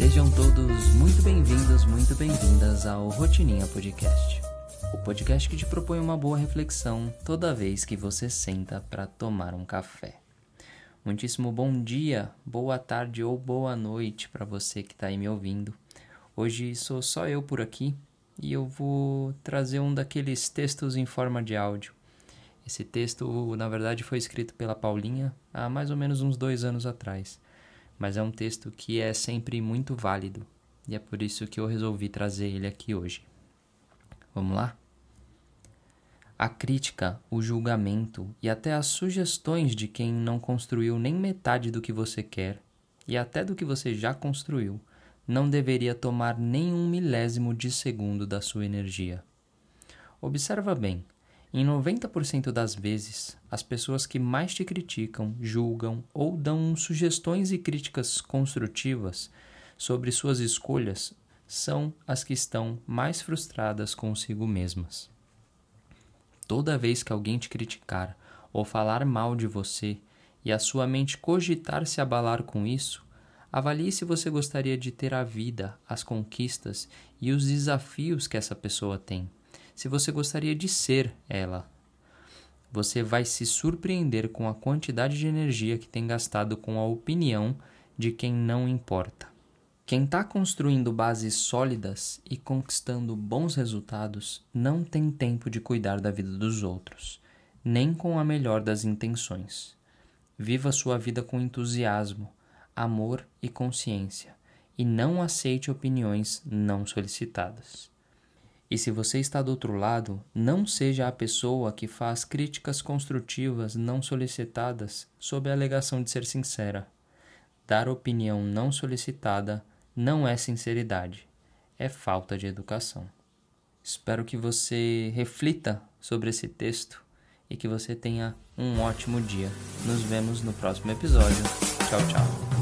Muito bem-vindos, muito bem-vindas ao Rotininha Podcast. O podcast que te propõe uma boa reflexão toda vez que você senta para tomar um café. Muitíssimo bom dia, boa tarde ou boa noite para você que está aí me ouvindo. Hoje sou só eu por aqui e eu vou trazer um daqueles textos em forma de áudio. Esse texto, na verdade, foi escrito pela Paulinha há mais ou menos uns dois anos atrás, mas é um texto que é sempre muito válido e é por isso que eu resolvi trazer ele aqui hoje. Vamos lá? A crítica, o julgamento e até as sugestões de quem não construiu nem metade do que você quer e até do que você já construiu não deveria tomar nem um milésimo de segundo da sua energia. Observa bem, em 90% das vezes, as pessoas que mais te criticam, julgam ou dão sugestões e críticas construtivas sobre suas escolhas são as que estão mais frustradas consigo mesmas. Toda vez que alguém te criticar ou falar mal de você e a sua mente cogitar se abalar com isso, avalie se você gostaria de ter a vida, as conquistas e os desafios que essa pessoa tem. Se você gostaria de ser ela. Você vai se surpreender com a quantidade de energia que tem gastado com a opinião de quem não importa. Quem está construindo bases sólidas e conquistando bons resultados não tem tempo de cuidar da vida dos outros, nem com a melhor das intenções. Viva sua vida com entusiasmo, amor e consciência, e não aceite opiniões não solicitadas. E se você está do outro lado, não seja a pessoa que faz críticas construtivas não solicitadas sob a alegação de ser sincera. Dar opinião não solicitada não é sinceridade, é falta de educação. Espero que você reflita sobre esse texto e que você tenha um ótimo dia. Nos vemos no próximo episódio. Tchau, tchau.